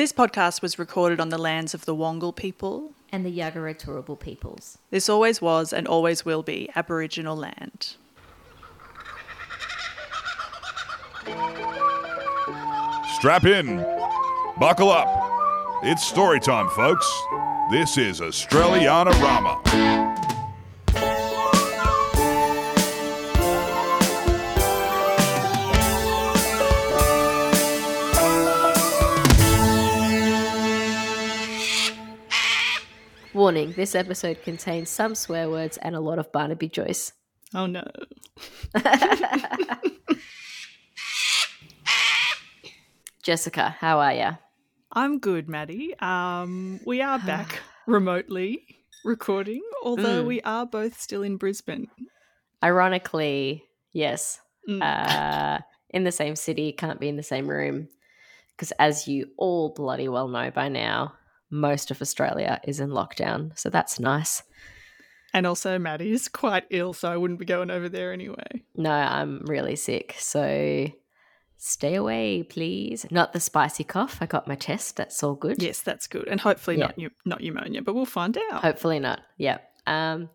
This podcast was recorded on the lands of the Wongal people. and the Yagara Turrbal peoples. This always was and always will be Aboriginal land. Strap in. Buckle up. It's story time, folks. This is Australiana Rama. Warning: This episode contains some swear words and a lot of Barnaby Joyce. Oh no. Jessica, how are you? I'm good, Maddie. Um, we are back remotely recording, although Mm. we are both still in Brisbane. Ironically, yes, Mm. uh, in the same city, can't be in the same room. Because as you all bloody well know by now, most of Australia is in lockdown. So that's nice. and also, Maddie is quite ill, so I wouldn't be going over there anyway. No, I'm really sick. So stay away, please. Not the spicy cough. I got my test. That's all good. Yes, that's good, and hopefully Yeah. not not pneumonia, but we'll find out. Hopefully not. Yeah. Um,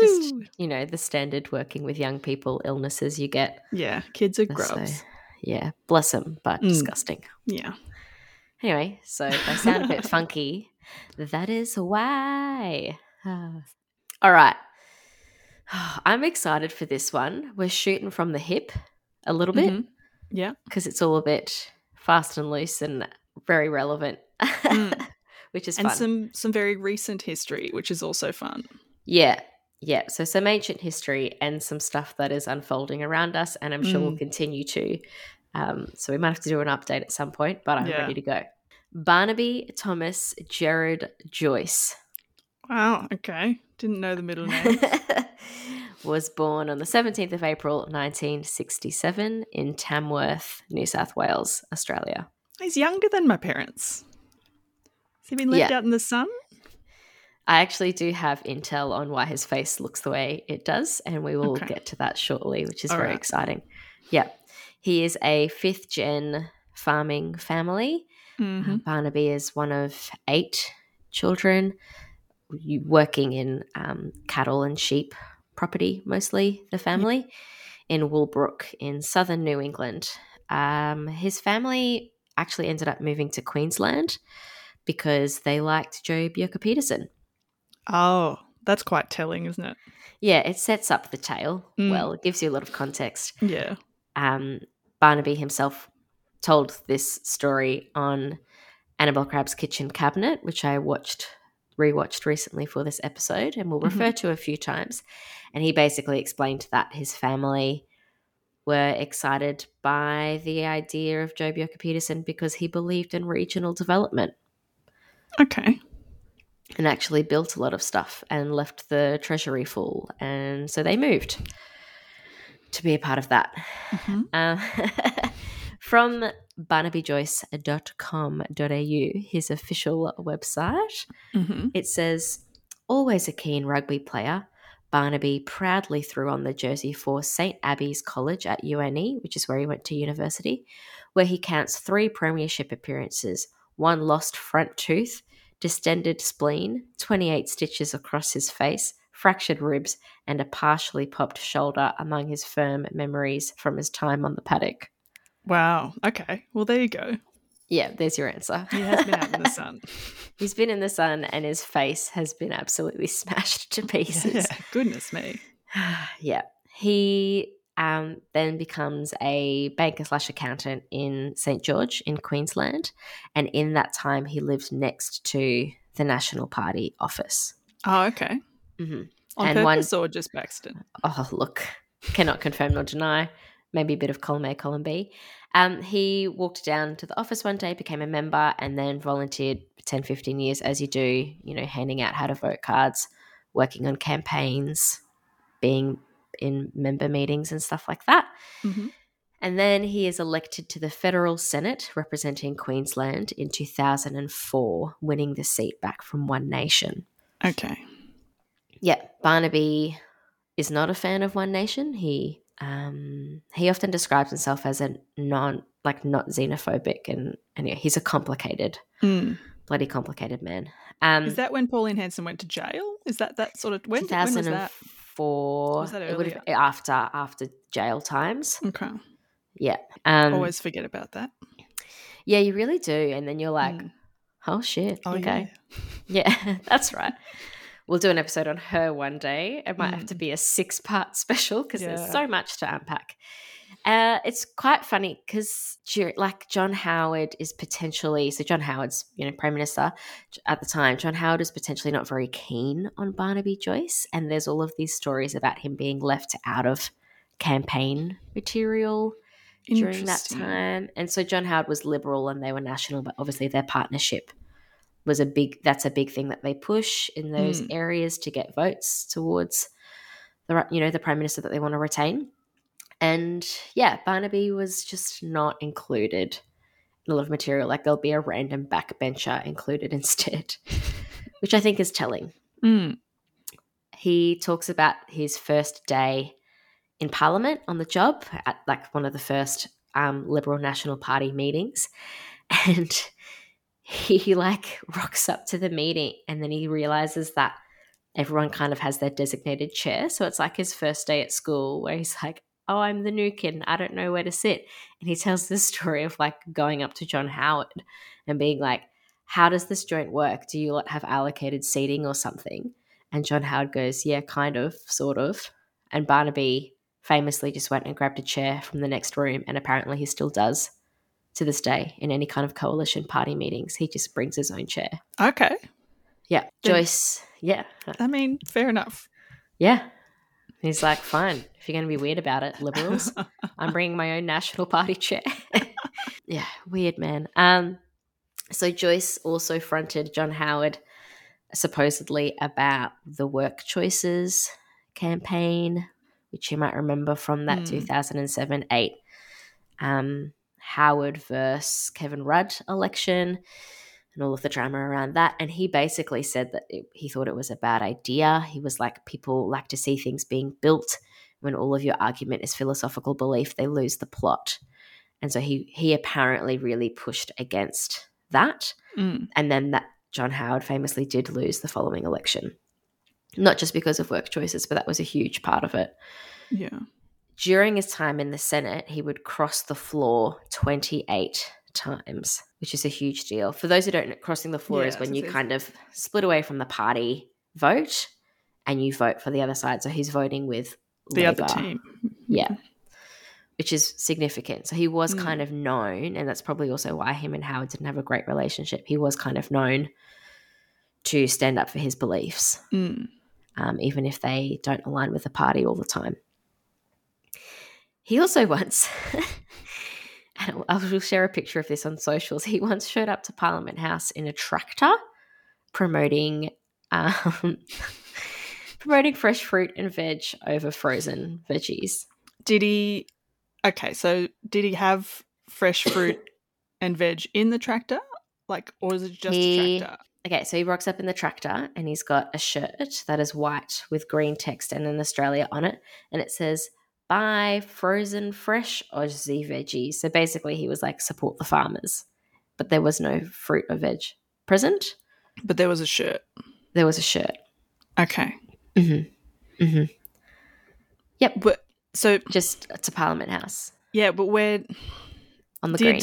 just, you know, the standard working with young people illnesses you get. Yeah, kids are So, yeah, bless them, but Mm. disgusting. Yeah. Anyway, so if I sound a bit funky, that is why. All right. I'm excited for this one. We're shooting from the hip a little bit Mhm. Yeah. because it's all a bit fast and loose and very relevant, Mm. which is And fun. some some very recent history, which is also fun. Yeah, yeah. So some ancient history and some stuff that is unfolding around us, and I'm sure we'll Mm. continue to. Um, so we might have to do an update at some point, but I'm Yeah. ready to go. Barnaby Thomas Jared Joyce Wow. Okay. Didn't know the middle name. was born on the 17th of April 1967 in Tamworth, New South Wales, Australia. He's younger than my parents. Has he been left Yeah. out in the sun? I actually do have intel on why his face looks the way it does, and we will Okay. get to that shortly, which is All very right. exciting. Yeah. He is a fifth gen farming family. Mm-hmm. Uh, Barnaby is one of eight children, working in um, cattle and sheep property, mostly the family, in Woolbrook in southern New England. Um, his family actually ended up moving to Queensland because they liked Joh Bjelke-Petersen. Oh, that's quite telling, isn't it? Yeah, it sets up the tale Mm. well. It gives you a lot of context. Yeah. Um, Barnaby himself told this story on Annabelle Crabb's Kitchen Cabinet, which I watched, rewatched recently for this episode, and will Mhm. refer to a few times. And he basically explained that his family were excited by the idea of Joh Bjelke-Petersen because he believed in regional development Okay. and actually built a lot of stuff and left the treasury full. And so they moved to be a part of that. Mhm. Uh, from barnabyjoyce.com.au, his official website, Mm-hmm. it says, always a keen rugby player. Barnaby proudly threw on the jersey for St. Abby's College at UNE, which is where he went to university, where he counts three premiership appearances, one lost front tooth, distended spleen, 28 stitches across his face, fractured ribs, and a partially popped shoulder among his firm memories from his time on the paddock. Wow. Okay. Well, there you go. Yeah, there's your answer. He has been out in the sun. He's been in the sun and his face has been absolutely smashed to pieces. yeah. Goodness me. yeah. He um, then becomes a banker slash accountant in St. George in Queensland. And in that time, he lived next to the National Party office. Oh, okay. Mm-hmm. On And one- purpose or just by accident? Oh, look, cannot confirm nor deny. Maybe a bit of column A, column B. Um, he walked down to the office one day, became a member, and then volunteered for 10, 15 years, as you do, you know, handing out how to vote cards, working on campaigns, being in member meetings and stuff like that. Mhm. And then he is elected to the federal Senate representing Queensland in 2004, winning the seat back from One Nation. Okay. Yeah, Barnaby is not a fan of One Nation. He Um, he often describes himself as a non, like not xenophobic, and and yeah, he's a complicated, Mm. bloody complicated man. Um, Is that when Pauline Hanson went to jail? Is that that sort of when? When was that? 2004? Was that it would have after after jail times. Okay. Yeah. Um, Always forget about that. Yeah, you really do, and then you're like, Mm. oh shit. Oh, okay. Yeah, that's right. We'll do an episode on her one day. It might have to be a six part special because Yeah. there's so much to unpack. Uh, it's quite funny because like John Howard is potentially so John Howard's you know prime minister at the time. John Howard is potentially not very keen on Barnaby Joyce, and there's all of these stories about him being left out of campaign material during that time. And so John Howard was liberal and they were national, but obviously their partnership was a big that's a big thing that they push in those Mm. areas to get votes towards the you know the prime minister that they want to retain. And yeah, Barnaby was just not included in a lot of material. Like there'll be a random backbencher included instead, which I think is telling Mm. he talks about his first day in Parliament on the job at like one of the first um, Liberal National Party meetings, and he like rocks up to the meeting, and then he realizes that everyone kind of has their designated chair, so it's like his first day at school where he's like. Oh, I'm the new kid. and I don't know where to sit. And he tells this story of like going up to John Howard and being like, How does this joint work? Do you have allocated seating or something? And John Howard goes, Yeah, kind of, sort of. And Barnaby famously just went and grabbed a chair from the next room, and apparently he still does to this day in any kind of coalition party meetings. He just brings his own chair. Okay. Yeah. Joyce, yeah. I mean, fair enough. Yeah. He's like, Fine. If you're going to be weird about it, liberals, I'm bringing my own national party chair. yeah, weird man. Um, so Joyce also fronted John Howard supposedly about the work choices campaign, which you might remember from that Hmm. 2007 8 um, Howard versus Kevin Rudd election and all of the drama around that. And he basically said that it, he thought it was a bad idea. He was like, people like to see things being built. When all of your argument is philosophical belief, they lose the plot. And so he he apparently really pushed against that. Mm. And then that John Howard famously did lose the following election. Not just because of work choices, but that was a huge part of it. Yeah. During his time in the Senate, he would cross the floor 28 times, which is a huge deal. For those who don't know, crossing the floor Yeah, is when you kind of split away from the party vote and you vote for the other side. So he's voting with The other team. Yeah. Which is significant. So he was Mm. kind of known, and that's probably also why him and Howard didn't have a great relationship. He was kind of known to stand up for his beliefs, Mm. um, even if they don't align with the party all the time. He also once, and I will share a picture of this on socials, he once showed up to Parliament House in a tractor promoting. Um, promoting fresh fruit and veg over frozen veggies. Did he? Okay, so did he have fresh fruit and veg in the tractor, like, or is it just He- a tractor? Okay, so he rocks up in the tractor and he's got a shirt that is white with green text and an Australia on it, and it says "Buy frozen fresh Aussie veggies." So basically, he was like support the farmers, but there was no fruit or veg present. But there was a shirt. There was a shirt. Okay, Mm-hmm. Mm-hmm. Yep, but so just to Parliament House yeah, but where on the did green.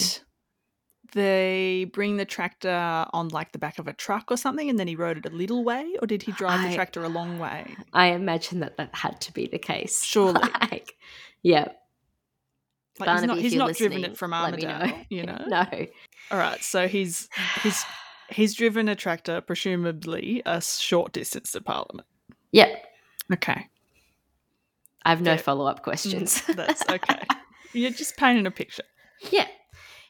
They bring the tractor on like the back of a truck or something, and then he rode it a little way, or did he drive I- the tractor a long way? I imagine that that had to be the case. Surely. Like, yeah. Like Barnaby, he's not, he's not driven it from Armidale, know. you know. No. All right, so he's he's he's driven a tractor, presumably a short distance to Parliament. Yep. Okay, I have no Yeah. follow up questions. Mm, that's okay. You're just painting a picture. yeah.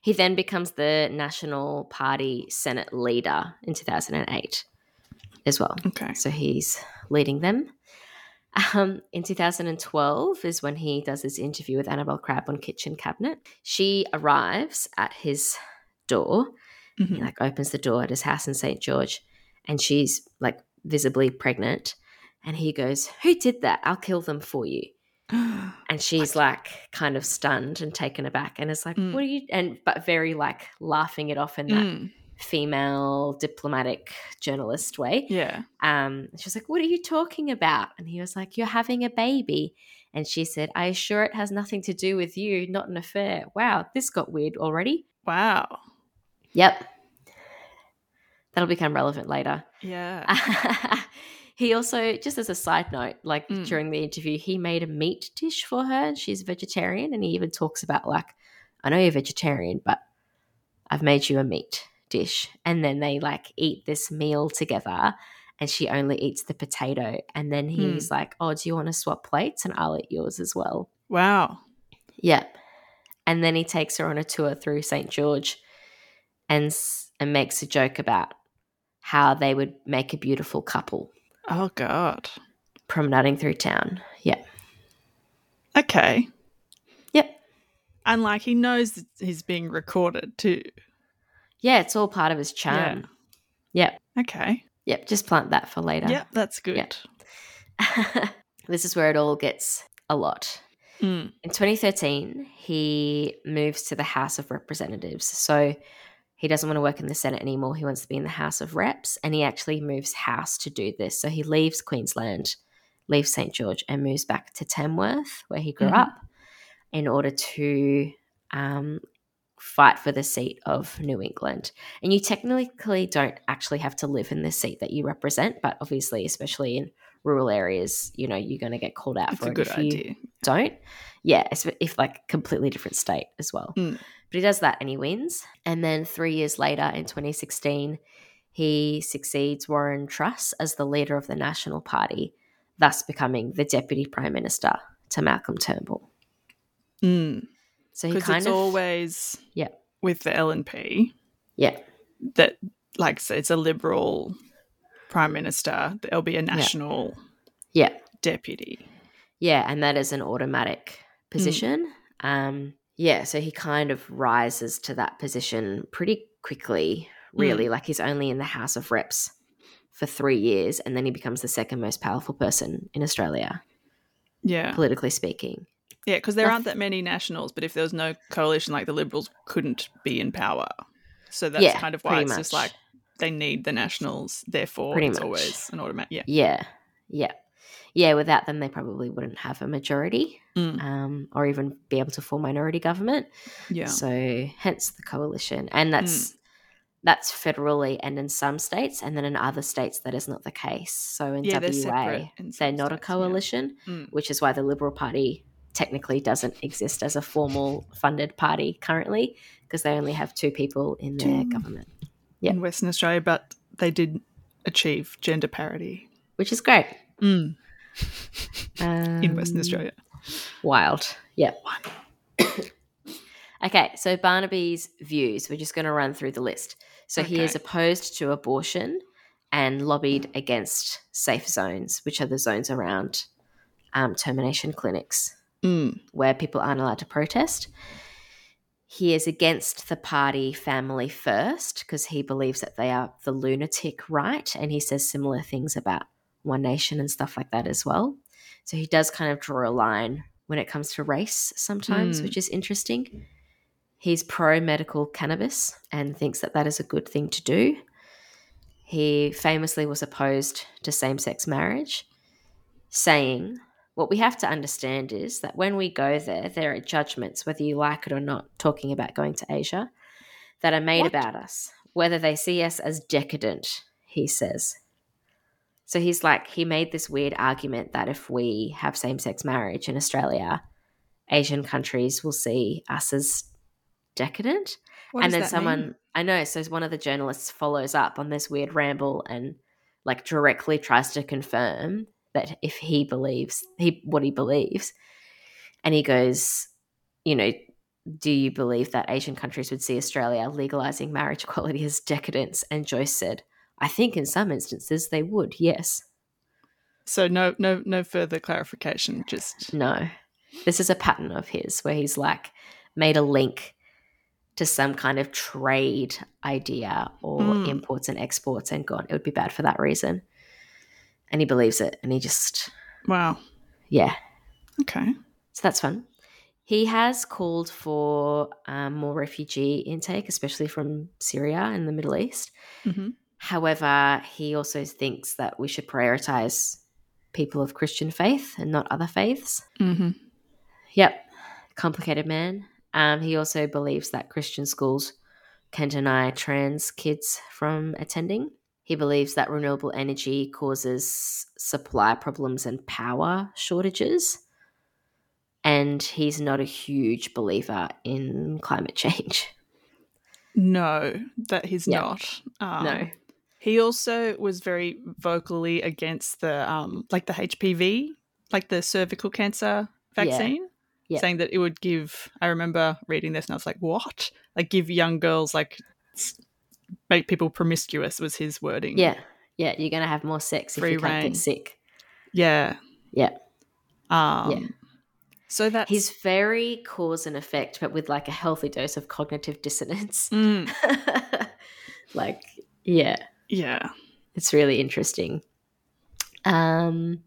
He then becomes the National Party Senate leader in 2008 as well. Okay. So he's leading them. Um, in 2012 is when he does this interview with Annabelle Crabb on Kitchen Cabinet. She arrives at his door He Mhm. like opens the door at his house in St. George and she's like visibly pregnant. And he goes, Who did that? I'll kill them for you. And she's like kind of stunned and taken aback and is like Mm. what are you and but very like laughing it off in that Mm, female diplomatic journalist way yeah. um she was like what are you talking about and he was like you're having a baby and she said i assure it has nothing to do with you not an affair wow this got weird already Wow. yep that'll become relevant later Yeah. he also, just as a side note, like Mm. during the interview, he made a meat dish for her. and She's vegetarian, and he even talks about like, I know you're vegetarian, but I've made you a meat dish. And then they like eat this meal together, and she only eats the potato. And then he's like, "Oh, do you want to swap plates? And I'll eat yours as well." Wow. Yeah. And then he takes her on a tour through St. George and and makes a joke about how they would make a beautiful couple Oh God. promenading through town. Yeah. Okay. Yep. And like he knows that he's being recorded too. Yeah, it's all part of his charm. Yep. Okay. Yep. Just plant that for later. Yep, that's good. Yeah. this is where it all gets a lot. Mm. In 2013, he moves to the House of Representatives. So he doesn't want to work in the Senate anymore. He wants to be in the House of Reps, and he actually moves house to do this. So he leaves Queensland, leaves St. George, and moves back to Tamworth, where he grew Mhm. up, in order to um, fight for the seat of New England. And you technically don't actually have to live in the seat that you represent, but obviously, especially in rural areas, you know, you're going to get called out It's for a it good if you idea. don't. Yeah, if, if like completely different state as well. Mm. But he does that and he wins. And then three years later, in 2016, he succeeds Warren Truss as the leader of the National Party, thus becoming the deputy prime minister to Malcolm Turnbull. Mm. So he kind it's of always Yeah. with the LNP yeah that like so it's a liberal prime minister. There'll be a national yeah deputy. Yeah, and that is an automatic position. Um, yeah, so he kind of rises to that position pretty quickly, really. Like he's only in the House of Reps for three years, and then he becomes the second most powerful person in Australia, Yeah. politically speaking. Yeah, because there aren't that many nationals, but if there was no coalition, like the Liberals couldn't be in power. So that's Yeah, kind of why it's just like they need the nationals, therefore Pretty it's much. always an automatic. Yeah. Yeah, yeah. Yeah, without them, they probably wouldn't have a majority Mm. um, or even be able to form minority government. Yeah. So hence the coalition. And that's that's federally and in some states, and then in other states that is not the case. So in Yeah, they're WA, in they're some not a states, yeah. coalition, Mm. which is why the Liberal Party technically doesn't exist as a formal funded party currently, because they only have two people in their government, Yeah. In Western Australia, but they did achieve gender parity which is great. in Western Um, Australia. Wild. Yep. okay, so Barnaby's views. We're just going to run through the list. So he is opposed to abortion and lobbied against safe zones, which are the zones around um, termination clinics Mm. where people aren't allowed to protest. He is against the party Family First because he believes that they are the lunatic right. And he says similar things about One Nation and stuff like that as well. So he does kind of draw a line when it comes to race sometimes, Mm. which is interesting. He's pro medical cannabis and thinks that that is a good thing to do. He famously was opposed to same sex marriage, saying, What we have to understand is that when we go there, there are judgments, whether you like it or not, talking about going to Asia, that are made What? about us, whether they see us as decadent, he says. So he's like, he made this weird argument that if we have same sex marriage in Australia, Asian countries will see us as decadent What and then someone mean? I know, so one of the journalists follows up on this weird ramble and like directly tries to confirm that if he believes he what he believes, and he goes, you know, do you believe that Asian countries would see Australia legalizing marriage equality as decadence? And Joyce said, I think in some instances they would, yes. So no, no, no further clarification. Just No. This is a pattern of his where he's like made a link to some kind of trade idea or Mm. imports and exports and gone, it would be bad for that reason. And he believes it and he just, wow. yeah. Okay. So that's fun. He has called for um, more refugee intake, especially from Syria and the Middle East. hmm However, he also thinks that we should prioritize people of Christian faith and not other faiths. hmm Yep, complicated man. Um, he also believes that Christian schools can deny trans kids from attending. He believes that renewable energy causes supply problems and power shortages. And he's not a huge believer in climate change. No, that he's Yeah. not. Um, no. He also was very vocally against the um like the HPV, like the cervical cancer vaccine. Yeah. Saying that it would give I remember reading this and I was like, what? Like give young girls like make people promiscuous was his wording. Yeah. Yeah. You're going to have more sex if Free you can't get sick. Yeah. Yeah. Um Yeah. so that's He's very cause and effect, but with like a healthy dose of cognitive dissonance. Mm, like, yeah. yeah. It's really interesting. Um,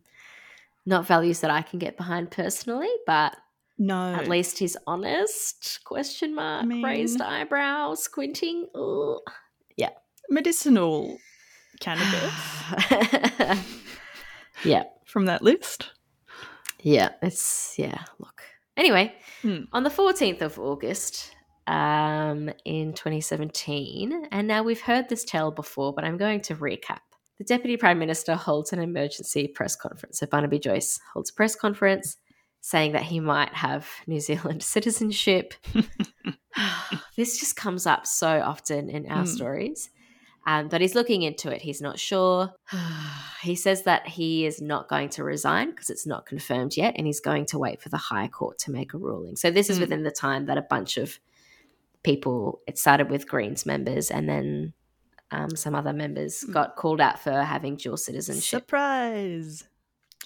not values that I can get behind personally, but No. at least he's honest. Question mark, mean- raised eyebrow, squinting. Ugh. Medicinal cannabis yeah, from that list. yeah. It's yeah. Look. Anyway, Hmm. on the fourteenth of August, um, in 2017, and now we've heard this tale before, but I'm going to recap. The Deputy Prime Minister holds an emergency press conference. So Barnaby Joyce holds a press conference saying that he might have New Zealand citizenship. this just comes up so often in our Hmm. stories. Um, but he's looking into it. He's not sure. he says that he is not going to resign because it's not confirmed yet, and he's going to wait for the High Court to make a ruling. So this is Hmm. within the time that a bunch of people. It started with Greens members, and then um, some other members Hmm. got called out for having dual citizenship. Surprise.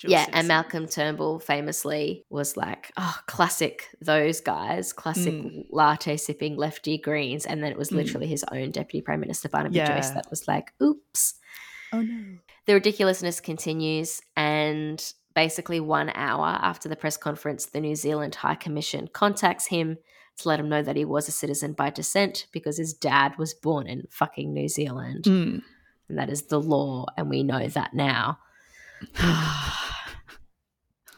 Yeah, and. Malcolm Turnbull famously was like, "Oh, classic those guys, classic Mm. latte sipping lefty Greens," and then it was Mm. literally his own Deputy Prime Minister Barnaby Yeah. Joyce that was like, "Oops." Oh no. The ridiculousness continues, and basically one hour after the press conference, the New Zealand High Commission contacts him to let him know that he was a citizen by descent because his dad was born in fucking New Zealand, Mm. and that is the law, and we know that now.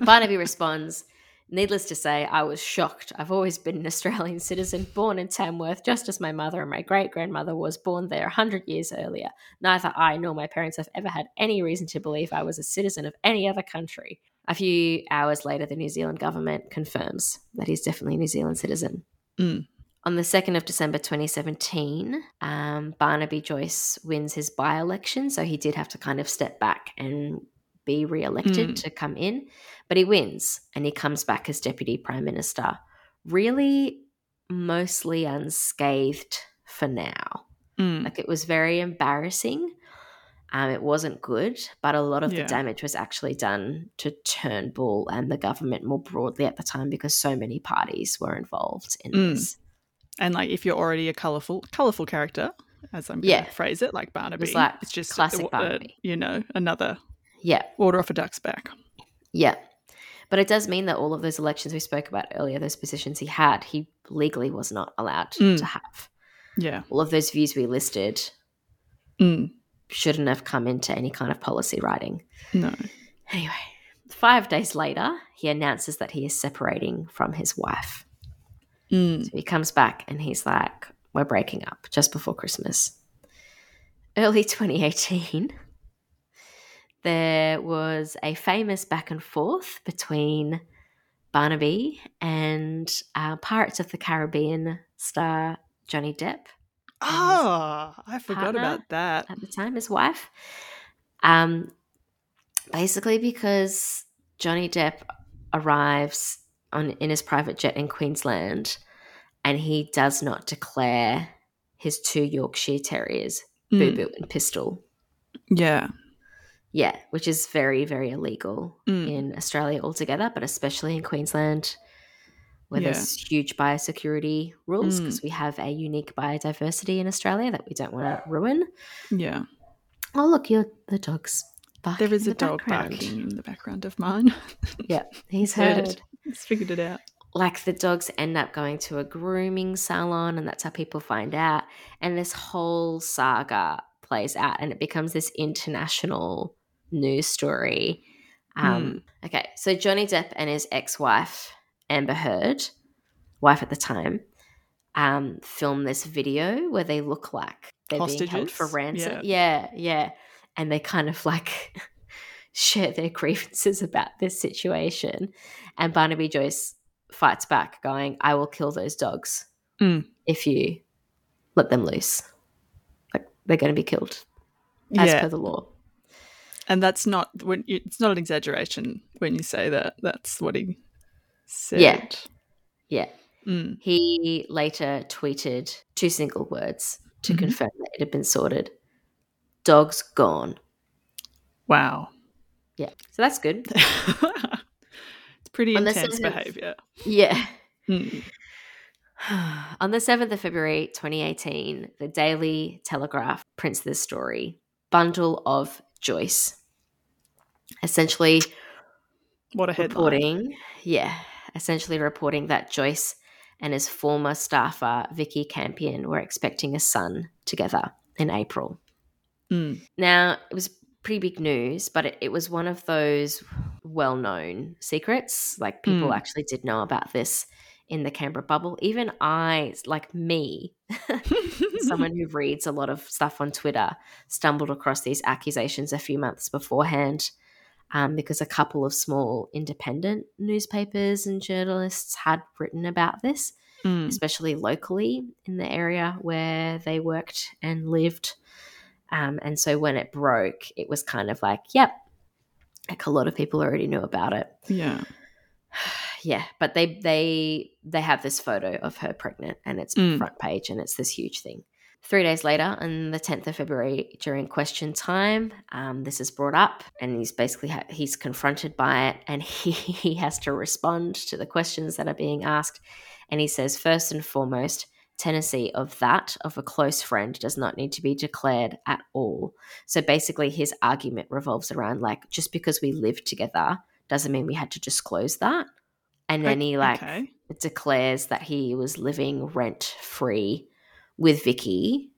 Barnaby responds, Needless to say, I was shocked. I've always been an Australian citizen, born in Tamworth, just as my mother and my great grandmother was born there a hundred years earlier. Neither I nor my parents have ever had any reason to believe I was a citizen of any other country. A few hours later, the New Zealand government confirms that he's definitely a New Zealand citizen. Mm. On the 2nd of December 2017, um, Barnaby Joyce wins his by election. So he did have to kind of step back and be re elected Mm. to come in. But he wins and he comes back as Deputy Prime Minister, really mostly unscathed for now. Mm. Like it was very embarrassing. Um, it wasn't good, but a lot of Yeah. the damage was actually done to Turnbull and the government more broadly at the time because so many parties were involved in Mm. this. And like, if you're already a colorful, colorful character, as I'm going Yeah. to phrase it, like Barnaby, like it's just classic uh, Barnaby. you know, another Yeah, order off a duck's back. yeah. But it does mean that all of those elections we spoke about earlier, those positions he had, he legally was not allowed Mm. to have. Yeah. All of those views we listed Mm. shouldn't have come into any kind of policy writing. No. Anyway, five days later, he announces that he is separating from his wife. Mm. So he comes back and he's like, We're breaking up just before Christmas. Early 2018, there was a famous back and forth between Barnaby and uh, Pirates of the Caribbean star Johnny Depp Oh, I forgot about that. at the time, his wife. Um, basically, because Johnny Depp arrives on in his private jet in Queensland, and he does not declare his two Yorkshire Terriers, Boo Mm. Boo and Pistol. Yeah. Yeah, which is very, very illegal Mm. in Australia altogether, but especially in Queensland, where Yeah. there's huge biosecurity rules Mm. because we have a unique biodiversity in Australia that we don't want to ruin. Yeah. Oh, look, you're the dogs. barking There is a the dog background. barking in the background of mine. Yeah, he's Heard heard. it. He's figured it out. Like the dogs end up going to a grooming salon, and that's how people find out. And this whole saga plays out, and it becomes this international news story. Um, Okay, so Johnny Depp and his ex-wife Amber Heard, wife at the time, um, filmed this video where they look like they're being held for Hostages? ransom. Yeah, yeah, and they kind of like share their grievances about this situation. And Barnaby Joyce fights back, going, "I will kill those dogs Mm. if you let them loose. Like they're going to be killed as yeah, per the law." And that's not when you, it's not an exaggeration when you say that. That's what he said. Yeah. Yeah. Mm. He later tweeted two single words to Mhm. confirm that it had been sorted. Dogs gone. Wow. Yeah. So that's good. it's pretty On intense behavior. Yeah. Mm. On the 7th of February 2018, the Daily Telegraph prints this story Bundle of Joyce. Essentially What a headline. reporting, yeah, essentially reporting that Joyce and his former staffer, Vikki Campion, were expecting a son together in April. Mm. Now, it was pretty big news, but it, it was one of those well known secrets. Like, people Mm. actually did know about this in the Canberra bubble. Even I, like me, someone who reads a lot of stuff on Twitter, stumbled across these accusations a few months beforehand. Um, because a couple of small independent newspapers and journalists had written about this, Mm. especially locally in the area where they worked and lived. Um, and so when it broke, it was kind of like, yep, like a lot of people already knew about it. Yeah. yeah, but they they they have this photo of her pregnant, and it's Mm. front page, and it's this huge thing. Three days later, on the tenth of February, during question time, um, this is brought up, and he's basically ha- he's confronted by it, and he he has to respond to the questions that are being asked, and he says first and foremost. Tennessee of that of a close friend does not need to be declared at all. So basically, his argument revolves around like just because we live together doesn't mean we had to disclose that. And then he like Okay. declares that he was living rent free with Vikki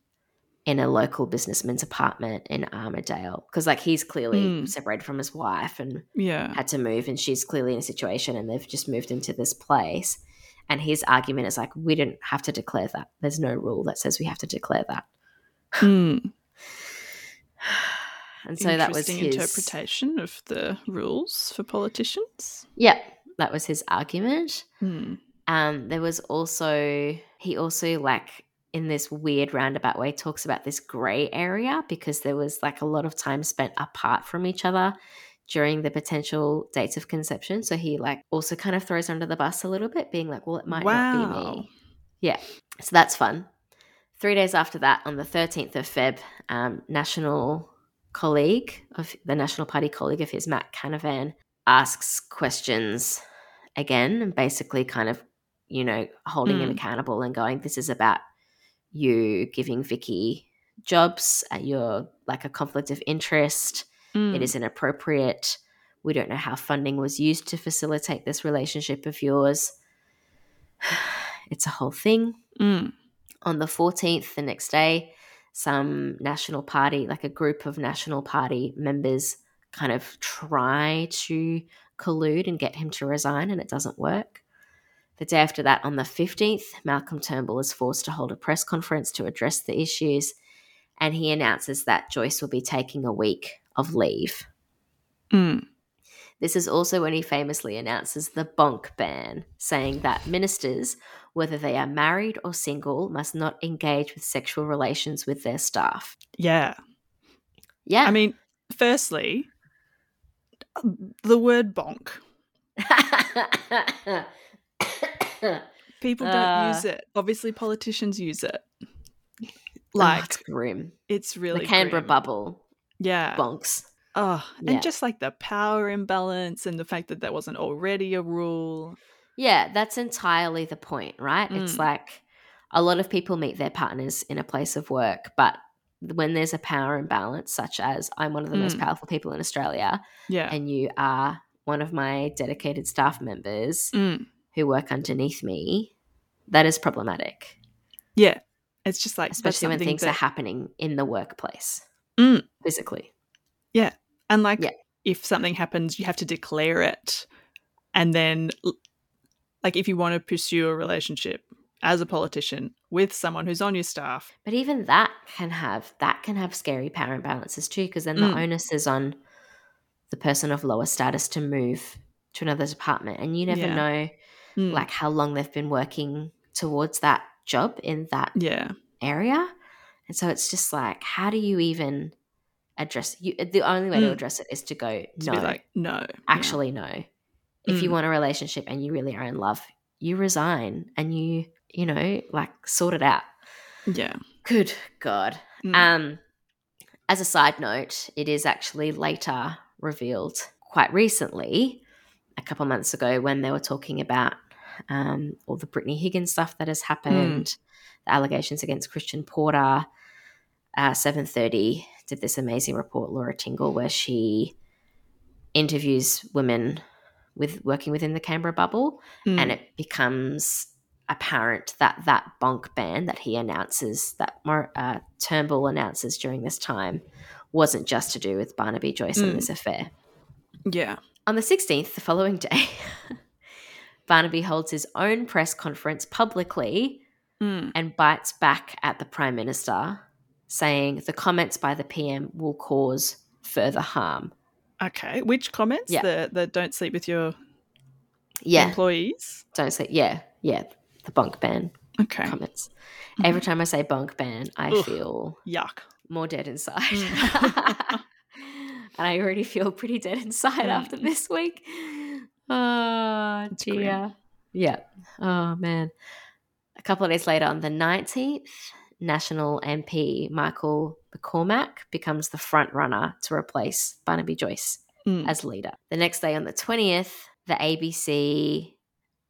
in a local businessman's apartment in Armidale because like he's clearly Mm. separated from his wife and Yeah. had to move and she's clearly in a situation and they've just moved into this place and his argument is like we didn't have to declare that there's no rule that says we have to declare that Mm. and so that was his interpretation of the rules for politicians. Yep, that was his argument. Mm. Um, there was also he also like in this weird roundabout way talks about this gray area because there was like a lot of time spent apart from each other during the potential dates of conception. So he like also kind of throws under the bus a little bit, being like, "Well, it might not be me." Yeah, so that's fun. Three days after that, on the thirteenth of Feb, um, national colleague of the National Party colleague of his, Matt Canavan, asks questions again and basically kind of, you know, holding him Mm. accountable and going, This is about you giving Vikki jobs, uh, you're like a conflict of interest, Mm. it is inappropriate. We don't know how funding was used to facilitate this relationship of yours. It's a whole thing Mm. on the 14th, the next day, some National Party, like a group of National Party members, kind of try to collude and get him to resign, and it doesn't work. The day after that, on the 15th, Malcolm Turnbull is forced to hold a press conference to address the issues, and he announces that Joyce will be taking a week of leave. Mm. This is also when he famously announces the bonk ban, saying that ministers, whether they are married or single, must not engage with sexual relations with their staff. Yeah. Yeah. I mean, firstly, the word bonk. People don't Uh, use it. Obviously, politicians use it. like Like, it's grim. it's really the Canberra grim. bubble Yeah. bonks. Oh, Yeah. and just like the power imbalance and the fact that there wasn't already a rule. Yeah, that's entirely the point, right? It's Mm. like a lot of people meet their partners in a place of work, but when there's a power imbalance, such as I'm one of the most Mm. powerful people in Australia, Yeah. and you are one of my dedicated staff members Mm. who work underneath me, that is problematic, Yeah. It's just like especially when things are happening in the workplace Mm. physically. Yeah. And like, Yeah. if something happens, you have to declare it, and then, like, if you want to pursue a relationship as a politician with someone who's on your staff, But even that can have that can have scary power imbalances too, because then the Mm. onus is on the person of lower status to move to another department, and you never Yeah. know Mm. like how long they've been working towards that job in that yeah, area, and so it's just like, how do you even address? You the only way to Mm. address it is to go to no, be like, no, yeah. actually no. If you Mm. want a relationship and you really are in love, you resign and you you know like sort it out. yeah, Good God. Mm. Um, as a side note, it is actually later revealed quite recently, a couple months ago, when they were talking about um, all the Brittany Higgins stuff that has happened, the allegations against Christian Porter. Uh, Seven Thirty did this amazing report, Laura Tingle, where she interviews women with working within the Canberra bubble, Mm. and it becomes apparent that that bonk ban that he announces that uh, Turnbull announces during this time wasn't just to do with Barnaby Joyce Mm. and this affair. yeah, On the 16th, the following day, Barnaby holds his own press conference publicly Mm. and bites back at the Prime Minister, saying the comments by the PM will cause further harm. okay. Which comments? Yeah. The the don't sleep with your Yeah, employees. don't say, yeah, yeah, the bunk ban Okay, comments. Every time I say bunk ban, I Ugh. feel yuck. more dead inside. Mm. and I already feel pretty dead inside Mm. after this week. Oh, grim. dear. Yeah. Oh, man. A couple of days later, on the 19th, National MP Michael McCormack becomes the front runner to replace Barnaby Joyce Mm. as leader. The next day, on the 20th, the ABC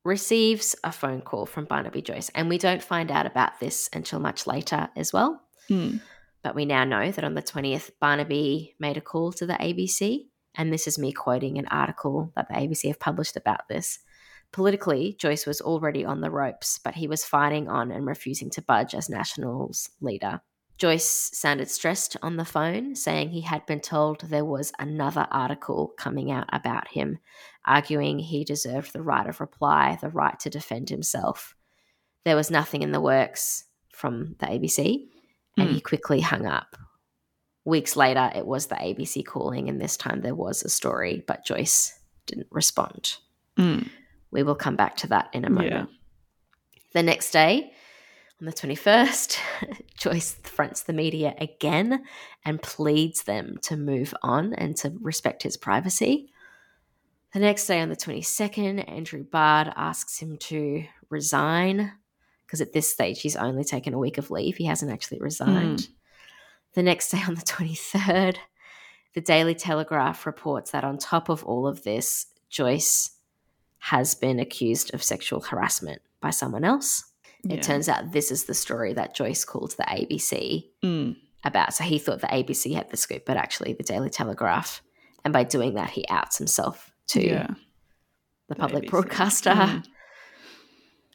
receives a phone call from Barnaby Joyce, and we don't find out about this until much later as well. Mm. But we now know that on the 20th, Barnaby made a call to the ABC. And this is me quoting an article that the ABC have published about this. Politically, Joyce was already on the ropes, but he was fighting on and refusing to budge as Nationals leader. Joyce sounded stressed on the phone, saying he had been told there was another article coming out about him, arguing he deserved the right of reply, the right to defend himself. There was nothing in the works from the ABC, and Mm. he quickly hung up. Weeks later, it was the ABC calling, and this time there was a story, but Joyce didn't respond. Mm. We will come back to that in a Yeah. moment. The next day, on the 21st, Joyce fronts the media again and pleads them to move on and to respect his privacy. The next day, on the 22nd, Andrew Broad asks him to resign because at this stage he's only taken a week of leave. He hasn't actually resigned. Hmm. The next day, on the 23rd, the Daily Telegraph reports that on top of all of this, Joyce has been accused of sexual harassment by someone else. Yeah. It turns out this is the story that Joyce called the ABC Mm. about. So he thought the ABC had the scoop, but actually the Daily Telegraph. And by doing that, he outs himself to Yeah. the The public ABC. broadcaster. Mm.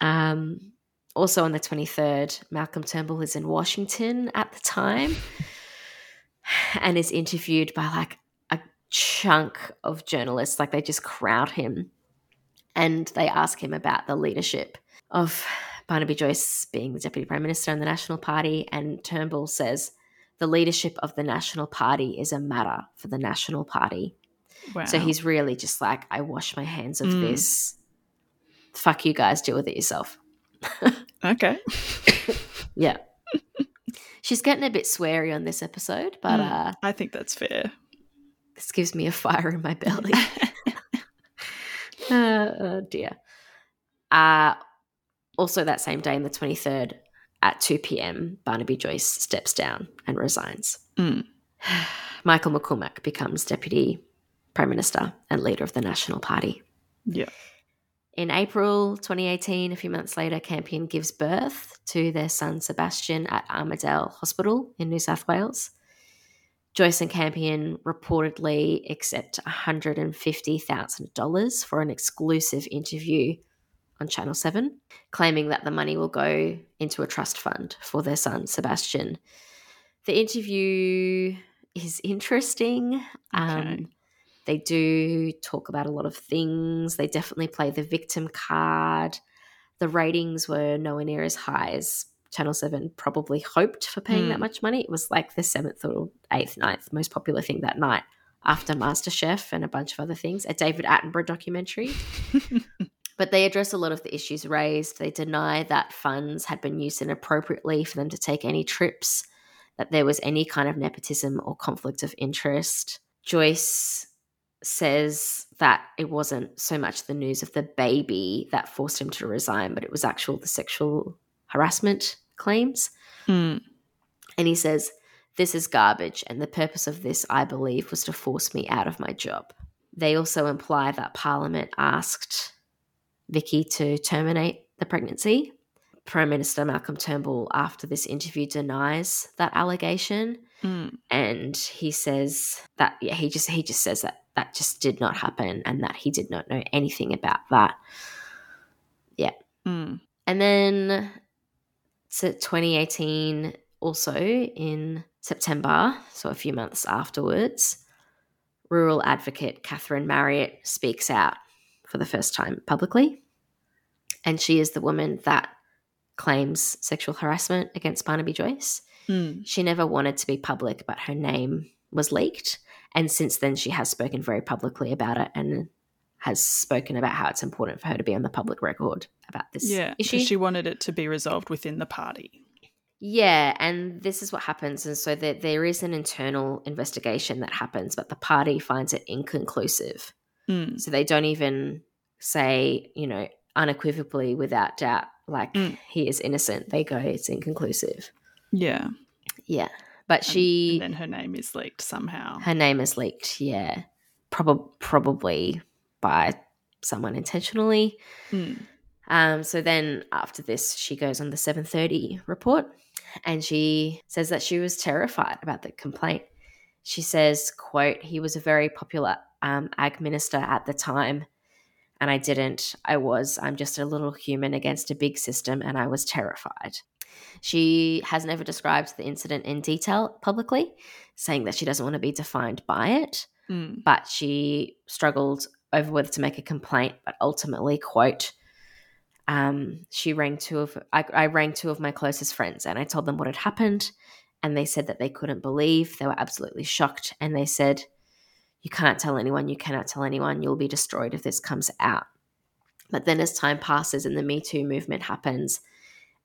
Um, also on the 23rd, Malcolm Turnbull is in Washington at the time and is interviewed by like a chunk of journalists. Like they just crowd him and they ask him about the leadership of Barnaby Joyce being the Deputy Prime Minister in the National Party. And Turnbull says, the leadership of the National Party is a matter for the National Party. Wow. So he's really just like, I wash my hands of Mm. this. Fuck you guys, deal with it yourself. okay. Yeah. She's getting a bit sweary on this episode, but Mm. uh, I think that's fair. this gives me a fire in my belly. uh, oh dear. Uh, also, that same day, on the 23rd, at 2 p.m., Barnaby Joyce steps down and resigns. Mm. Michael McCormack becomes Deputy Prime Minister and leader of the National Party. Yeah. In April 2018, a few months later, Campion gives birth to their son Sebastian at Armidale Hospital in New South Wales. Joyce and Campion reportedly accept $150,000 for an exclusive interview on Channel 7, claiming that the money will go into a trust fund for their son, Sebastian. The interview is interesting. Um, they do talk about a lot of things. They definitely play the victim card. The ratings were nowhere near as high as Channel 7 probably hoped for paying that Hmm. much money. It was like the seventh or eighth, ninth most popular thing that night after MasterChef and a bunch of other things, a David Attenborough documentary. But they address a lot of the issues raised. They deny that funds had been used inappropriately for them to take any trips, that there was any kind of nepotism or conflict of interest. Joyce says that it wasn't so much the news of the baby that forced him to resign, but it was actual the sexual harassment claims. Mm. And he says, This is garbage, and the purpose of this, I believe, was to force me out of my job. They also imply that Parliament asked Vikki to terminate the pregnancy. Prime Minister Malcolm Turnbull, after this interview, denies that allegation, Mm. and he says that yeah, he just he just says that that just did not happen, and that he did not know anything about that. Mm. And then to 2018, also in September, so a few months afterwards, rural advocate Catherine Marriott speaks out for the first time publicly. And she is the woman that claims sexual harassment against Barnaby Joyce. Mm. She never wanted to be public, but her name was leaked. And since then, she has spoken very publicly about it and has spoken about how it's important for her to be on the public record about this Yeah, issue. she wanted it to be resolved within the party. Yeah, and this is what happens. And so there, there is an internal investigation that happens, but the party finds it inconclusive. Mm. So they don't even say, you know, unequivocally, without doubt, like Mm. he is innocent. They go, it's inconclusive. Yeah. Yeah. But she, and then her name is leaked somehow. her name is leaked. Yeah. Prob- probably by someone intentionally. Mm. Um, so then after this, she goes on the 7:30 report, and she says that she was terrified about the complaint. She says, "quote He was a very popular um, ag minister at the time, and I didn't. I was. I'm just a little human against a big system, and I was terrified." She has never described the incident in detail publicly, saying that she doesn't want to be defined by it Mm. but she struggled over whether to make a complaint. But ultimately, quote, um, she rang two of I, I rang two of my closest friends and I told them what had happened, and they said that they couldn't believe. They were absolutely shocked, and they said, "You can't tell anyone. You cannot tell anyone. You'll be destroyed if this comes out." But then, as time passes and the Me Too movement happens,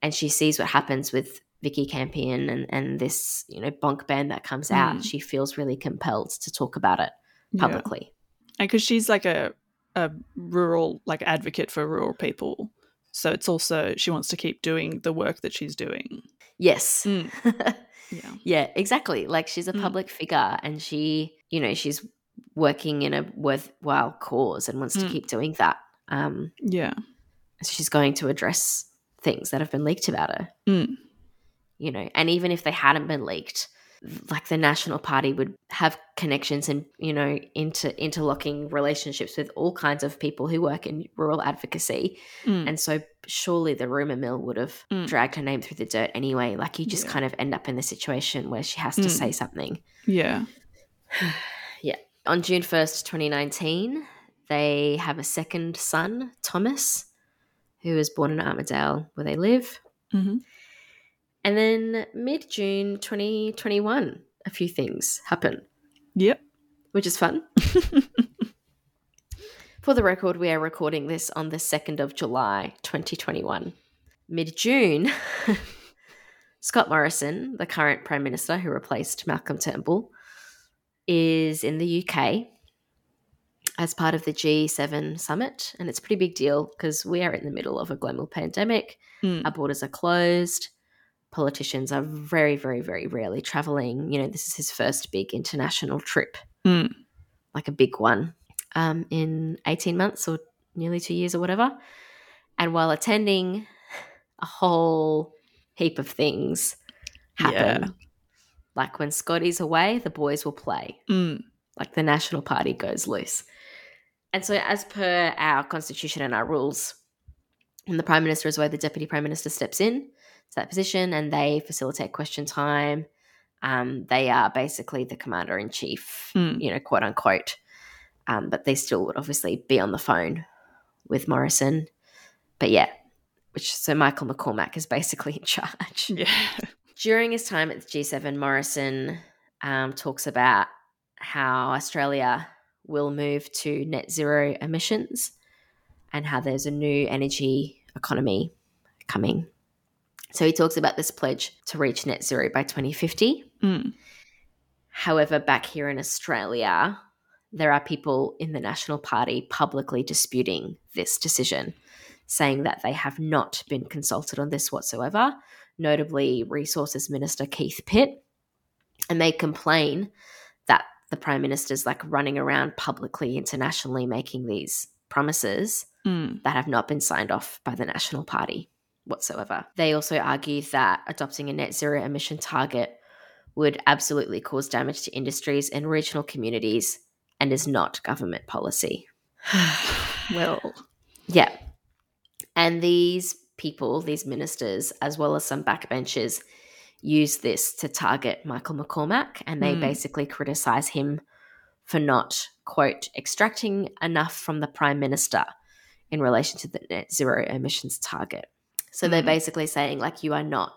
and she sees what happens with Vikki Campion and, and this, you know, bonk band that comes out, Mm. she feels really compelled to talk about it Yeah. publicly. And because she's like a a rural like advocate for rural people, so it's also she wants to keep doing the work that she's doing. Yes. Mm. Yeah. yeah, exactly. Like she's a Mm. public figure and she, you know, she's working in a worthwhile cause and wants to Mm. keep doing that. Um, Yeah. so she's going to address things that have been leaked about her, Mm. you know, and even if they hadn't been leaked, like the National Party would have connections and, you know, inter- interlocking relationships with all kinds of people who work in rural advocacy. Mm. And so surely the rumor mill would have Mm. dragged her name through the dirt anyway. Like you just Yeah. kind of end up in the situation where she has to Mm. say something. Yeah. Yeah. On June 1st, 2019, they have a second son, Thomas, who was born in Armidale, where they live. hmm And then mid June 2021, a few things happen, Yep. which is fun. For the record, we are recording this on the 2nd of July, 2021. Mid June, Scott Morrison, the current Prime Minister who replaced Malcolm Turnbull, is in the UK as part of the G7 summit. And it's a pretty big deal because we are in the middle of a global pandemic. Mm. Our borders are closed. Politicians are very, very, very rarely traveling. You know, this is his first big international trip, Mm. like a big one, um, in 18 months or nearly two years or whatever. And while attending, a whole heap of things happen. Yeah. Like when Scotty's away, the boys will play. Mm. Like the National Party goes loose. And so, as per our constitution and our rules, when the Prime Minister is away, the Deputy Prime Minister steps in to that position and they facilitate question time. Um, they are basically the Commander in Chief, Mm. you know, quote unquote. Um, but they still would obviously be on the phone with Morrison. But yeah, which so Michael McCormack is basically in charge. Yeah. During his time at the G7, Morrison um, talks about how Australia will move to net zero emissions and how there's a new energy economy coming. So he talks about this pledge to reach net zero by 2050. Mm. However, back here in Australia, there are people in the National Party publicly disputing this decision, saying that they have not been consulted on this whatsoever, notably Resources Minister Keith Pitt. And they complain that the Prime Minister's like running around publicly, internationally, making these promises Mm. that have not been signed off by the National Party whatsoever. They also argue that adopting a net zero emission target would absolutely cause damage to industries and regional communities and is not government policy. Well, Yeah. And these people, these ministers, as well as some backbenchers, use this to target Michael McCormack and they Hmm. basically criticize him for not, quote, extracting enough from the Prime Minister in relation to the net zero emissions target. So they're Hmm. basically saying, like, you are not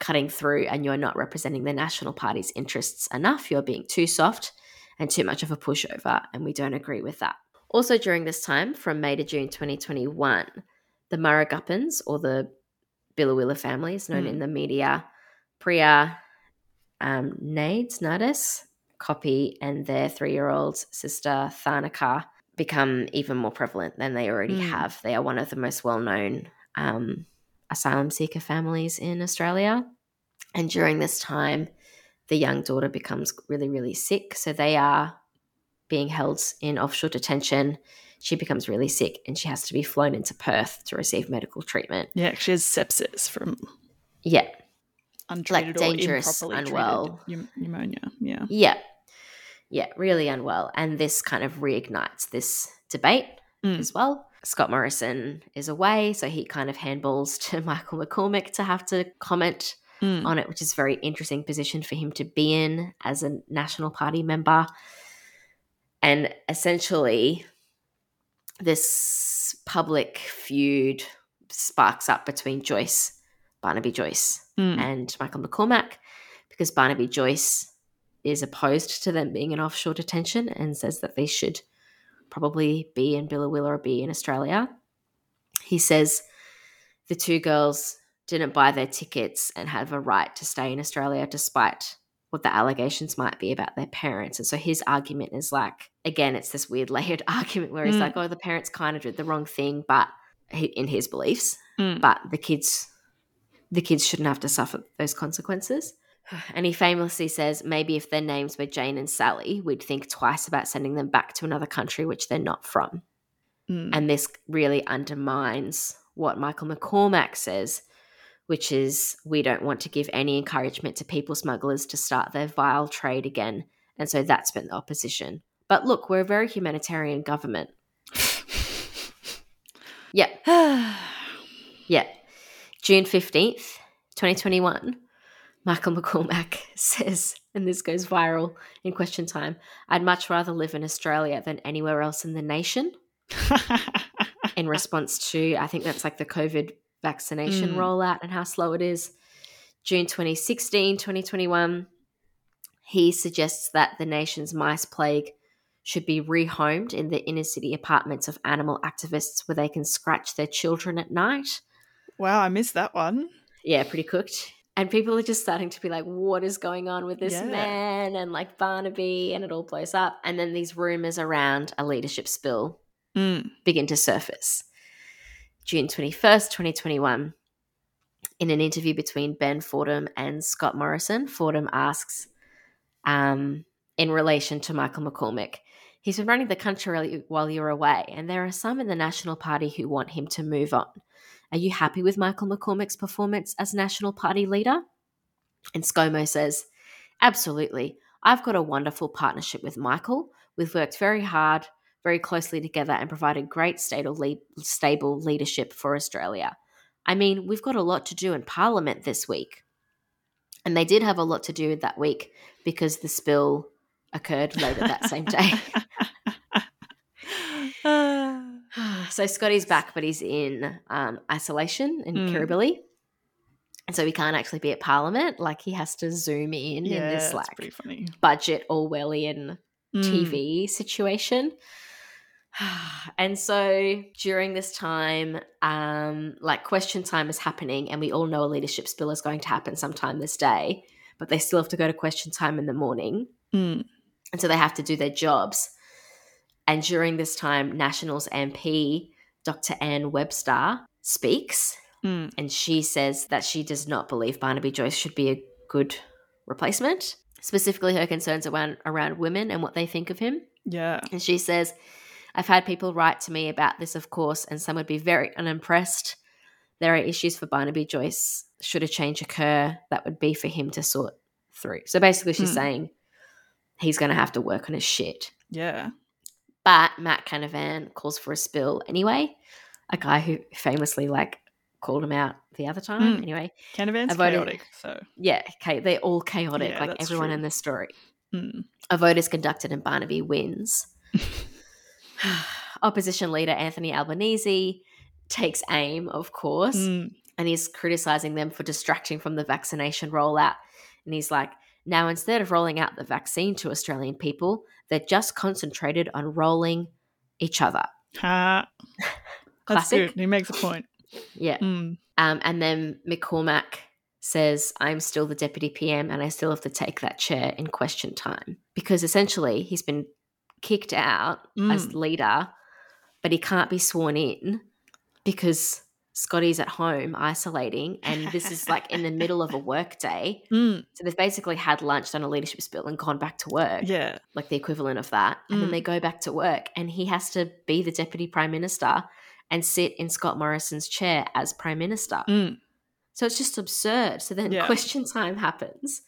cutting through and you're not representing the National Party's interests enough. You're being too soft and too much of a pushover, and we don't agree with that. Also, during this time, from May to June 2021, the Murugappans, or the Biloela families, known Mm. in the media, Priya, um, Nades, Nades, Copy, and their three year old sister, Tharnicaa, become even more prevalent than they already Mm. have. They are one of the most well known um, asylum seeker families in Australia. And during this time, the young daughter becomes really, really sick. So they are being held in offshore detention. She becomes really sick and she has to be flown into Perth to receive medical treatment. yeah, she has sepsis from Yeah. untreated dangerous, or unwell. pneumonia. Yeah. Yeah. Yeah, really unwell. And this kind of reignites this debate Mm. as well. Scott Morrison is away, so he kind of handballs to Michael McCormack to have to comment Mm. on it, which is a very interesting position for him to be in as a National Party member. And essentially, this public feud sparks up between Joyce, Barnaby Joyce, Mm. and Michael McCormack because Barnaby Joyce is opposed to them being in offshore detention and says that they should probably be in Biloela or be in Australia. He says the two girls didn't buy their tickets and have a right to stay in Australia despite what the allegations might be about their parents. And so his argument is like, again, it's this weird layered argument where he's Mm. like, oh, the parents kind of did the wrong thing, but in his beliefs, Mm. but the kids the kids shouldn't have to suffer those consequences. And he famously says, maybe if their names were Jane and Sally, we'd think twice about sending them back to another country which they're not from. Mm. And this really undermines what Michael McCormack says, which is we don't want to give any encouragement to people smugglers to start their vile trade again. And so that's been the opposition. But look, we're a very humanitarian government. Yeah. Yeah. June 15th, 2021, Michael McCormack says, and this goes viral in question time I'd much rather live in Australia than anywhere else in the nation. In response to, I think that's like the COVID vaccination Mm. rollout and how slow it is. June 2016, 2021, he suggests that the nation's mice plague should be rehomed in the inner city apartments of animal activists where they can scratch their children at night. wow, I missed that one. Yeah, pretty cooked. And people are just starting to be like, what is going on with this Yeah. man? And like Barnaby, and it all blows up. And then these rumors around a leadership spill Mm. begin to surface. June 21st, 2021, in an interview between Ben Fordham and Scott Morrison, Fordham asks, um, in relation to Michael McCormack, He's been running the country while you're away, and there are some in the National Party who want him to move on. Are you happy with Michael McCormack's performance as National Party leader? And ScoMo says, Absolutely. I've got a wonderful partnership with Michael. We've worked very hard, very closely together, and provided great stable, stable leadership for Australia. I mean, we've got a lot to do in Parliament this week. And they did have a lot to do that week because the spill occurred later that same day. so Scotty's back, but he's in um, isolation in mm. Kirribilli. And so he can't actually be at Parliament. Like he has to zoom in yeah, in this like budget Orwellian mm. TV situation. and so during this time, um, like question time is happening, and we all know a leadership spill is going to happen sometime this day, but they still have to go to question time in the morning. Mm. And so they have to do their jobs. And during this time, Nationals MP Dr. Anne Webster speaks, mm. and she says that she does not believe Barnaby Joyce should be a good replacement. Specifically, her concerns around around women and what they think of him. Yeah, and she says, "I've had people write to me about this, of course, and some would be very unimpressed. There are issues for Barnaby Joyce. Should a change occur, that would be for him to sort through." So basically, she's mm. saying he's going to have to work on his shit. Yeah. But Matt Canavan calls for a spill anyway. A guy who famously like called him out the other time. Mm. Anyway, Canavan's vote chaotic. So yeah, okay, they're all chaotic, yeah, like everyone true. in this story. Mm. A vote is conducted and Barnaby wins. Opposition leader Anthony Albanese takes aim, of course, mm. and he's criticizing them for distracting from the vaccination rollout. And he's like, now, instead of rolling out the vaccine to Australian people, they're just concentrated on rolling each other. Ha. That's good. He makes a point. Yeah. Mm. Um, and then McCormack says, I'm still the deputy PM and I still have to take that chair in question time. Because essentially, he's been kicked out mm. as leader, but he can't be sworn in because Scotty's at home isolating, and this is like in the middle of a work day. Mm. So they've basically had lunch, done a leadership spill, and gone back to work. Yeah. Like the equivalent of that. And mm. then they go back to work, and he has to be the deputy prime minister and sit in Scott Morrison's chair as prime minister. Mm. So it's just absurd. So then yeah. question time happens,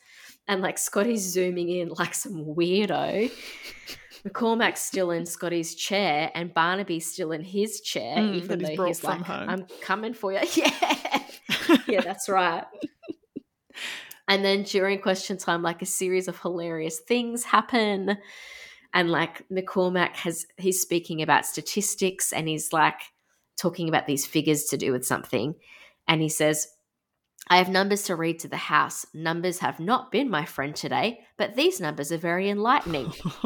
and like Scotty's zooming in like some weirdo. McCormack's still in Scotty's chair and Barnaby's still in his chair, mm, even though he's like, home. I'm coming for you. Yeah. yeah, that's right. and then during question time, like a series of hilarious things happen. And like McCormack has, he's speaking about statistics and he's like talking about these figures to do with something. And he says, I have numbers to read to the house. Numbers have not been my friend today, but these numbers are very enlightening.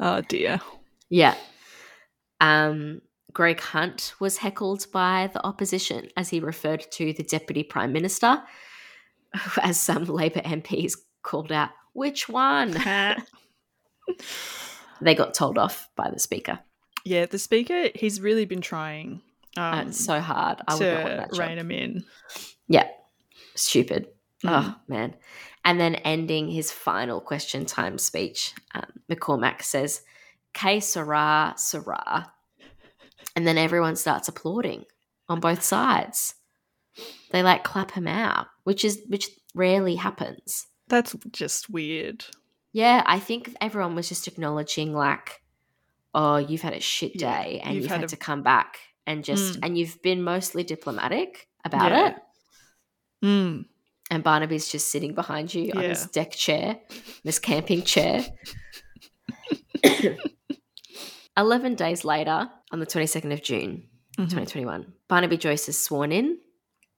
oh dear. Yeah. Um, Greg Hunt was heckled by the opposition as he referred to the deputy prime minister, as some Labor MPs called out, which one? they got told off by the speaker. Yeah, the speaker, he's really been trying um, it's so hard. I would not want that rein him in. Yeah, stupid. Mm. Oh man. And then ending his final question time speech, um, McCormack says, "Que sera, sera," and then everyone starts applauding on both sides. They like clap him out, which is which rarely happens. That's just weird. Yeah, I think everyone was just acknowledging like, oh, you've had a shit day yeah, and you've, you've had, had a- to come back and just mm. and you've been mostly diplomatic about yeah. it. Mm. And Barnaby's just sitting behind you yeah. on his deck chair, this camping chair. 11 days later, on the 22nd of June, mm-hmm. 2021, Barnaby Joyce is sworn in.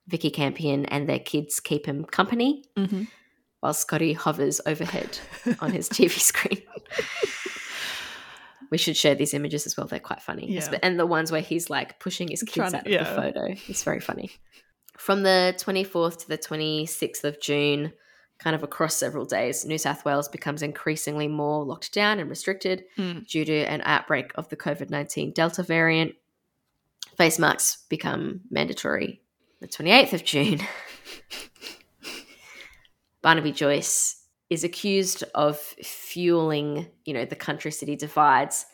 Vikki Campion and their kids keep him company mm-hmm. while Scotty hovers overhead on his TV screen. We should share these images as well. They're quite funny. Yeah. And the ones where he's like pushing his kids out of yeah. the photo. It's very funny. From the 24th to the 26th of June, kind of across several days, New South Wales becomes increasingly more locked down and restricted mm. due to an outbreak of the COVID 19 Delta variant. Face masks become mandatory. The 28th of June, Barnaby Joyce is accused of fueling, you know, the country city divides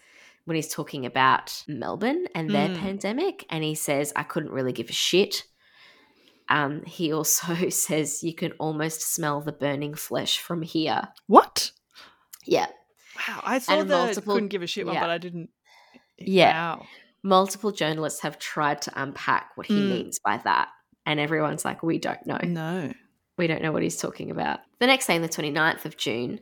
when he's talking about Melbourne and their Mm. pandemic. And he says, I couldn't really give a shit. Um, he also says, you can almost smell the burning flesh from here. What? Yeah. Wow. I saw And the multiple- couldn't give a shit one, yeah. but I didn't. Yeah. Wow. Multiple journalists have tried to unpack what he Mm. means by that. And everyone's like, we don't know. No. We don't know what he's talking about. The next day, on the 29th of June,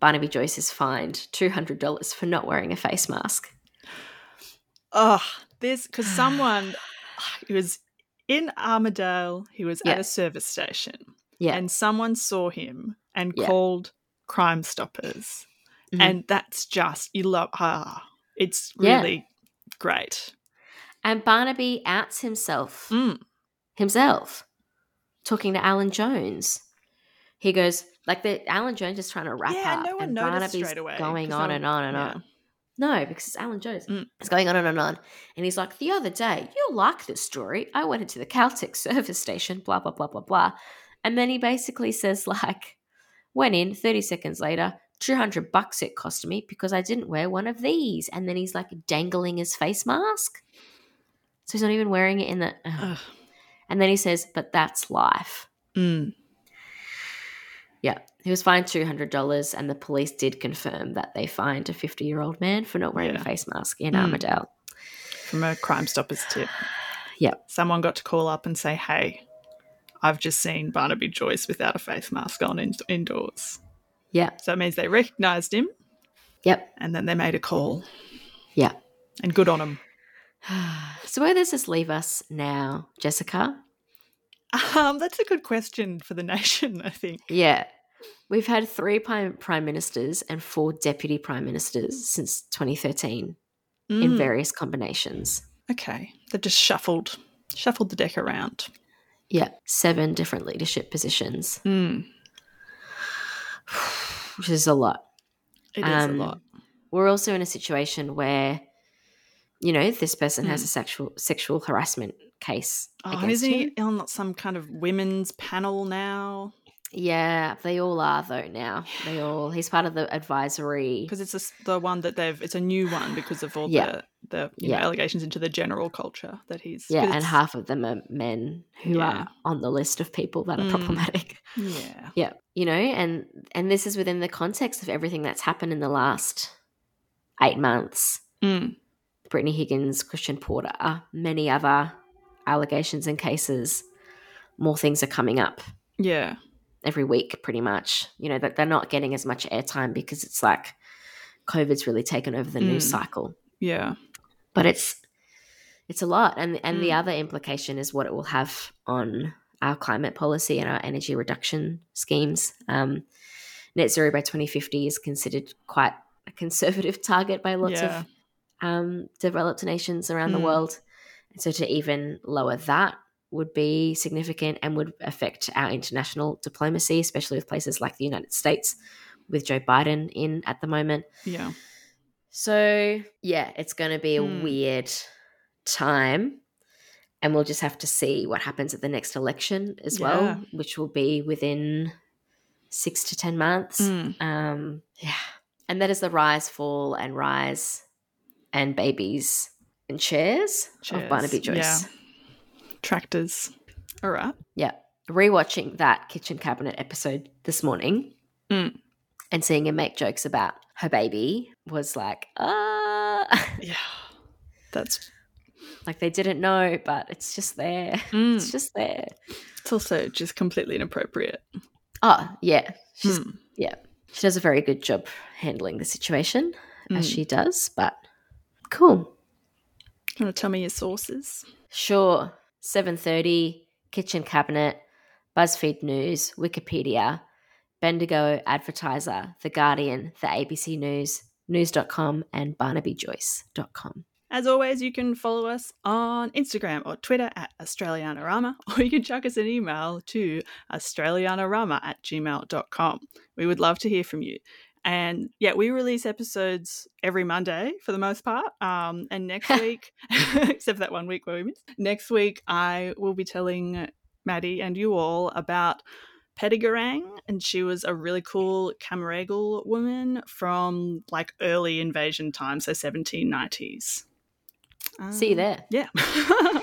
Barnaby Joyce is fined $200 for not wearing a face mask. Oh, this because someone he was in Armidale. He was at a service station, Yeah. and someone saw him and Yeah. called Crime Stoppers, Mhm. and that's just you love. Ah, it's Yeah. really great. And Barnaby outs himself, Mm. himself, talking to Alan Jones. He goes, like, the Alan Jones is trying to wrap Yeah, up. no one and Barnaby's straight away, going on and on and yeah. on. No, because it's Alan Jones. Mm. It's going on and on and on. And he's like, the other day, you'll like this story. I went into the Caltex service station, blah, blah, blah, blah, blah. And then he basically says, like, went in 30 seconds later, 200 bucks it cost me because I didn't wear one of these. And then he's like dangling his face mask. So he's not even wearing it in the. And then he says, but that's life. Mm. Yeah. He was fined $200, and the police did confirm that they fined a 50 year old man for not wearing Yeah. a face mask in Mm. Armidale. From a Crime Stoppers tip. Yep. Someone got to call up and say, "Hey, I've just seen Barnaby Joyce without a face mask on in- indoors." Yeah. So it means they recognised him, Yep. and then they made a call. Yeah. And good on them. So where does this leave us now, Jessica? Um, that's a good question for the nation, I think. Yeah. We've had three prime, prime ministers and four deputy prime ministers since 2013 in Mm, various combinations. okay, They've just shuffled, shuffled the deck around. Yeah. Seven different leadership positions, Mm, which is a lot. it is Um, a lot. We're also in a situation where, you know, this person has Mm. a sexual sexual harassment case. Oh, and isn't him. he on some kind of women's panel now? Yeah, they all are though now. They all. He's part of the advisory. Because it's a the one that they've. It's a new one because of all Yeah. the the you know, allegations into the general culture that he's. yeah, and half of them are men who Yeah. are on the list of people that are Mm. problematic. Yeah. Yeah, you know, and and this is within the context of everything that's happened in the last eight months. Mm, Brittany Higgins, Christian Porter, many other allegations and cases. More things are coming up yeah. every week, pretty much. You know that they're not getting as much airtime because it's like COVID's really taken over the news Mm. cycle. Yeah. But it's it's a lot, and and the Mm. other implication is what it will have on our climate policy and our energy reduction schemes. Um, net zero by 2050 is considered quite a conservative target by lots Yeah. of um, developed nations around the Mm. world. And so to even lower that would be significant and would affect our international diplomacy, especially with places like the United States, with Joe Biden in at the moment. Yeah. So, yeah, it's going to be a Hmm. weird time. And we'll just have to see what happens at the next election as Yeah. well, which will be within six to 10 months. Mm, Um, yeah. And that is the rise, fall, and rise and babies and chairs, of Barnaby Joyce. yeah. Tractors. All right. Yeah. Rewatching that kitchen cabinet episode this morning Mm. and seeing him make jokes about her baby was like, ah. Yeah. That's. like they didn't know, but it's just there. Mm, It's just there. it's also just completely inappropriate. Oh, yeah. She's, Mm, She does a very good job handling the situation as mm. she does, but cool. You want to tell me your sources? Sure. 7:30 kitchen cabinet, BuzzFeed News, Wikipedia, Bendigo Advertiser, The Guardian, The ABC News, news.com and barnabyjoyce.com. As always, you can follow us on Instagram or Twitter at Australianarama, or you can chuck us an email to australianarama at gmail.com. We would love to hear from you. And yeah, we release episodes every Monday for the most part. Um, and next week, except for that one week where we missed, next week I will be telling Maddie and you all about Patyegarang, and she was a really cool Cammeraygal woman from like early invasion times, so 1790s. See you Um, there. Yeah.